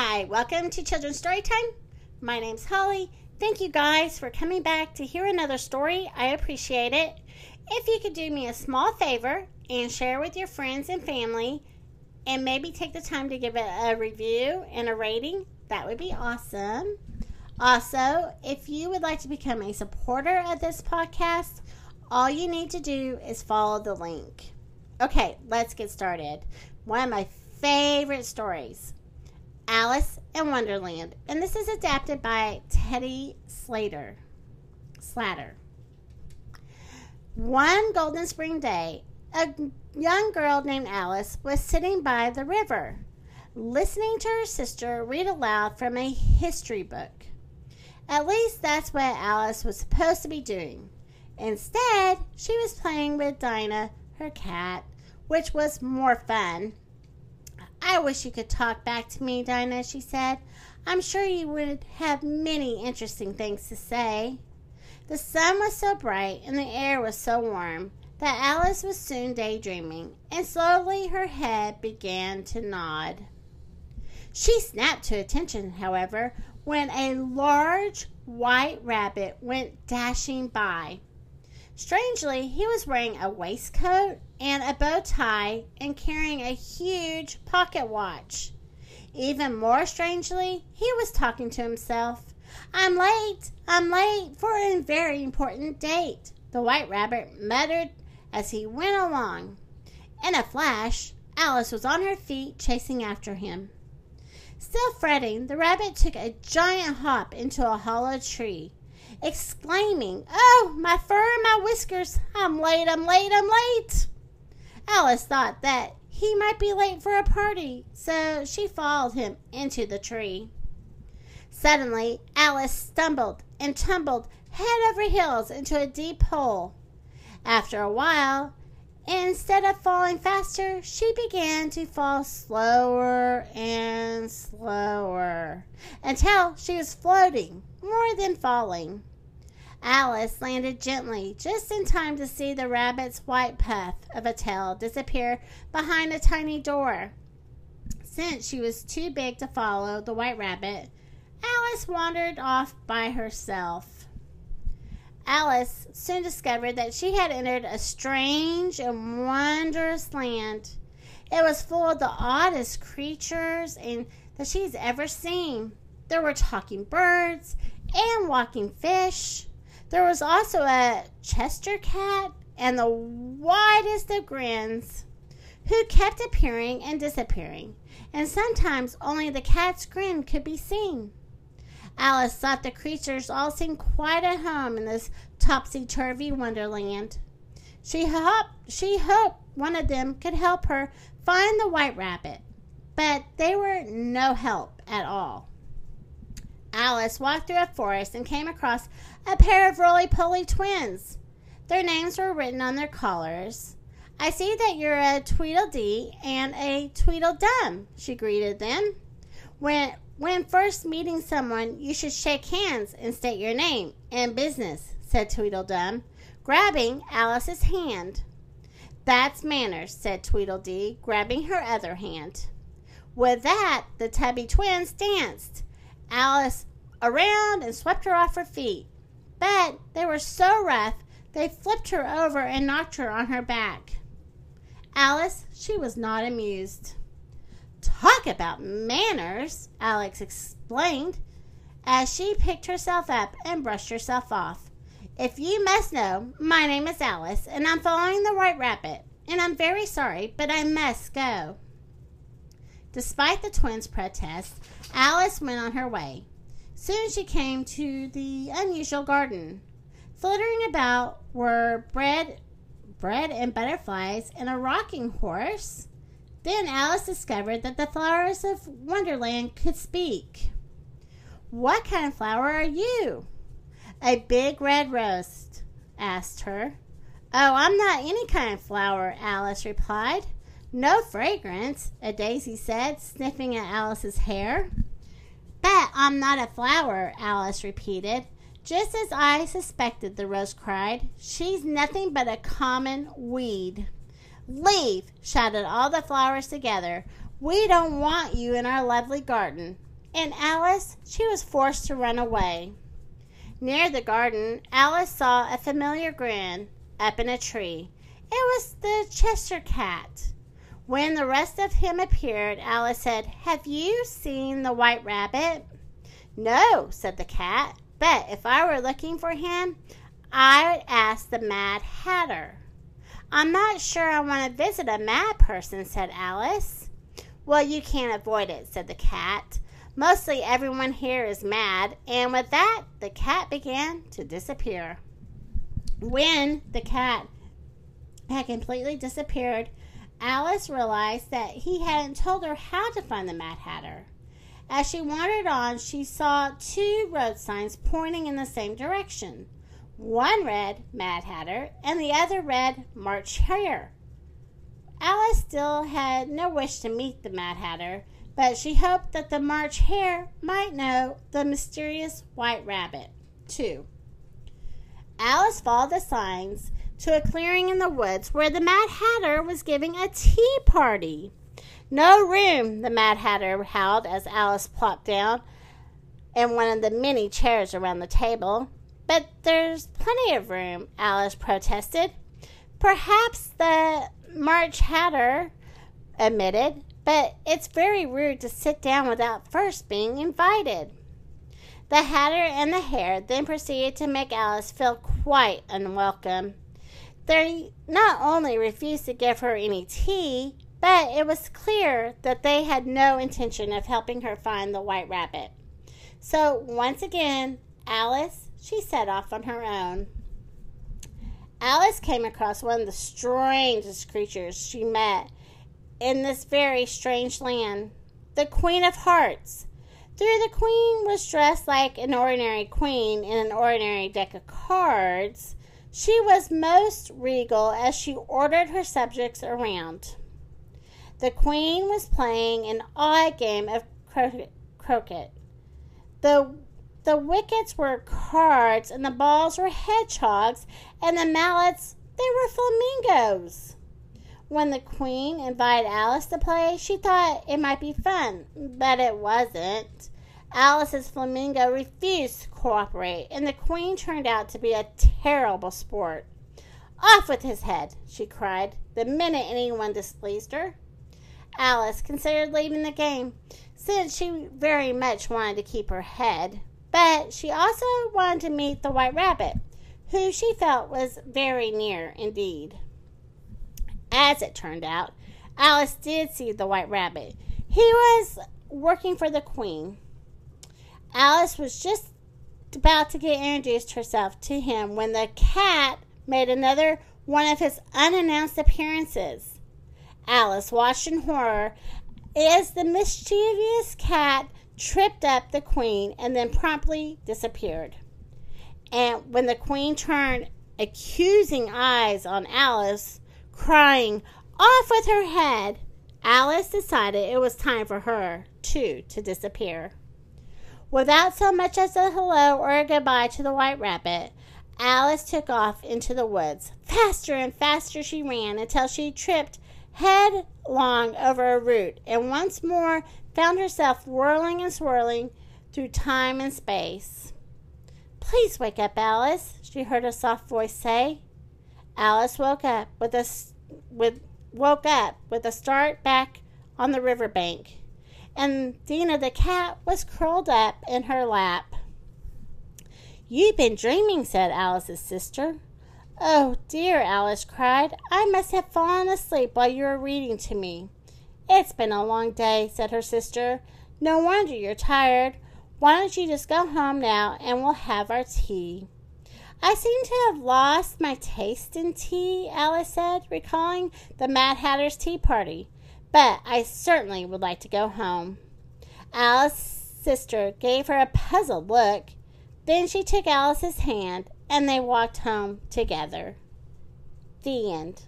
Hi, welcome to Children's Storytime. My name's Holly. Thank you guys for coming back to hear another story. I appreciate it. If you could do me a small favor and share with your friends and family, and maybe take the time to give it a review and a rating, that would be awesome. Also, if you would like to become a supporter of this podcast, all you need to do is follow the link. Okay, let's get started. One of my favorite stories Alice in Wonderland. And this is adapted by Teddy Slater. Slatter. One golden spring day, a young girl named Alice was sitting by the river, listening to her sister read aloud from a history book. At least that's what Alice was supposed to be doing. Instead, she was playing with Dinah, her cat, which was more fun. I wish you could talk back to me, Dinah, she said. I'm sure you would have many interesting things to say. The sun was so bright and the air was so warm that Alice was soon daydreaming, and slowly her head began to nod. She snapped to attention, however, when a large white rabbit went dashing by. Strangely, he was wearing a waistcoat and a bow tie and carrying a huge pocket watch. Even more strangely, he was talking to himself. I'm late. I'm late for a very important date, the white rabbit muttered as he went along. In a flash, Alice was on her feet chasing after him. Still fretting, the rabbit took a giant hop into a hollow tree, exclaiming, Oh, my fur and my whiskers! I'm late, I'm late, I'm late! Alice thought that he might be late for a party, so she followed him into the tree. Suddenly, Alice stumbled and tumbled head over heels into a deep hole. After a while, instead of falling faster, she began to fall slower and slower until she was floating more than falling. Alice landed gently just in time to see the rabbit's white puff of a tail disappear behind a tiny door. Since she was too big to follow the white rabbit, Alice wandered off by herself. Alice soon discovered that she had entered a strange and wondrous land. It was full of the oddest creatures and that she's ever seen. There were talking birds and walking fish. There was also a Cheshire cat and the widest of grins, who kept appearing and disappearing, and sometimes only the cat's grin could be seen. Alice thought the creatures all seemed quite at home in this topsy turvy wonderland. She hoped, she hoped one of them could help her find the white rabbit, but they were no help at all. Alice walked through a forest and came across a pair of roly poly twins. Their names were written on their collars. I see that you're a Tweedledee and a Tweedledum, she greeted them. When when first meeting someone, you should shake hands and state your name and business, said Tweedledum, grabbing Alice's hand. That's manners, said Tweedledee, grabbing her other hand. With that, the tubby twins danced Alice around and swept her off her feet. But they were so rough, they flipped her over and knocked her on her back. Alice, she was not amused. Talk about manners, Alex explained as she picked herself up and brushed herself off. If you must know, my name is Alice, and I'm following the White Rabbit, and I'm very sorry, but I must go. Despite the twins' protests, Alice went on her way. Soon she came to the unusual garden. Fluttering about were bread, bread and butterflies and a rocking horse. Then Alice discovered that the flowers of Wonderland could speak. What kind of flower are you? A big red rose asked her. Oh, I'm not any kind of flower, Alice replied. No fragrance, a daisy said, sniffing at Alice's hair. But I'm not a flower, Alice repeated. Just as I suspected, the rose cried. She's nothing but a common weed. Leave! shouted all the flowers together. We don't want you in our lovely garden. and Alice, she was forced to run away. Near the garden, Alice saw a familiar grin up in a tree. It was the Cheshire Cat. When the rest of him appeared, Alice said, Have you seen the White Rabbit? No, said the cat, but if I were looking for him, I'd ask the Mad Hatter. I'm not sure I want to visit a mad person, said Alice. Well, you can't avoid it, said the cat. Mostly everyone here is mad, and with that, the cat began to disappear. When the cat had completely disappeared, Alice realized that he hadn't told her how to find the Mad Hatter. As she wandered on, she saw two road signs pointing in the same direction. One read Mad Hatter, and the other read March Hare. Alice still had no wish to meet the Mad Hatter, but she hoped that the March Hare might know the mysterious White Rabbit, too. Alice followed the signs to a clearing in the woods where the Mad Hatter was giving a tea party. No room, the Mad Hatter howled as Alice plopped down in one of the many chairs around the table. But there's plenty of room, Alice protested. Perhaps the March Hatter admitted, but it's very rude to sit down without first being invited. The Hatter and the Hare then proceeded to make Alice feel quite unwelcome. They not only refused to give her any tea, but it was clear that they had no intention of helping her find the white rabbit. So once again, Alice, she set off on her own. Alice came across one of the strangest creatures she met in this very strange land the Queen of Hearts. Though the Queen was dressed like an ordinary queen in an ordinary deck of cards, she was most regal as she ordered her subjects around. The queen was playing an odd game of croquet. The the wickets were cards and the balls were hedgehogs and the mallets they were flamingos. When the queen invited Alice to play, she thought it might be fun, but it wasn't. Alice's flamingo refused to cooperate, and the queen turned out to be a terrible sport. Off with his head, she cried, the minute anyone displeased her. Alice considered leaving the game, since she very much wanted to keep her head, but she also wanted to meet the White Rabbit, who she felt was very near indeed. As it turned out, Alice did see the White Rabbit. He was working for the Queen. Alice was just about to get introduced herself to him when the cat made another one of his unannounced appearances. Alice watched in horror as the mischievous cat tripped up the queen and then promptly disappeared. And when the queen turned accusing eyes on Alice, crying, Off with her head! Alice decided it was time for her, too, to disappear. Without so much as a hello or a goodbye to the white rabbit, Alice took off into the woods. Faster and faster she ran until she tripped headlong over a root and once more found herself whirling and swirling through time and space. Please wake up, Alice, she heard a soft voice say. Alice woke up with a with woke up with a start back on the river bank and Dinah the cat was curled up in her lap. You've been dreaming, said Alice's sister. Oh, dear, Alice cried. I must have fallen asleep while you were reading to me. It's been a long day, said her sister. No wonder you're tired. Why don't you just go home now and we'll have our tea? I seem to have lost my taste in tea, Alice said, recalling the Mad Hatter's tea party but I certainly would like to go home. Alice's sister gave her a puzzled look. Then she took Alice's hand and they walked home together. The end.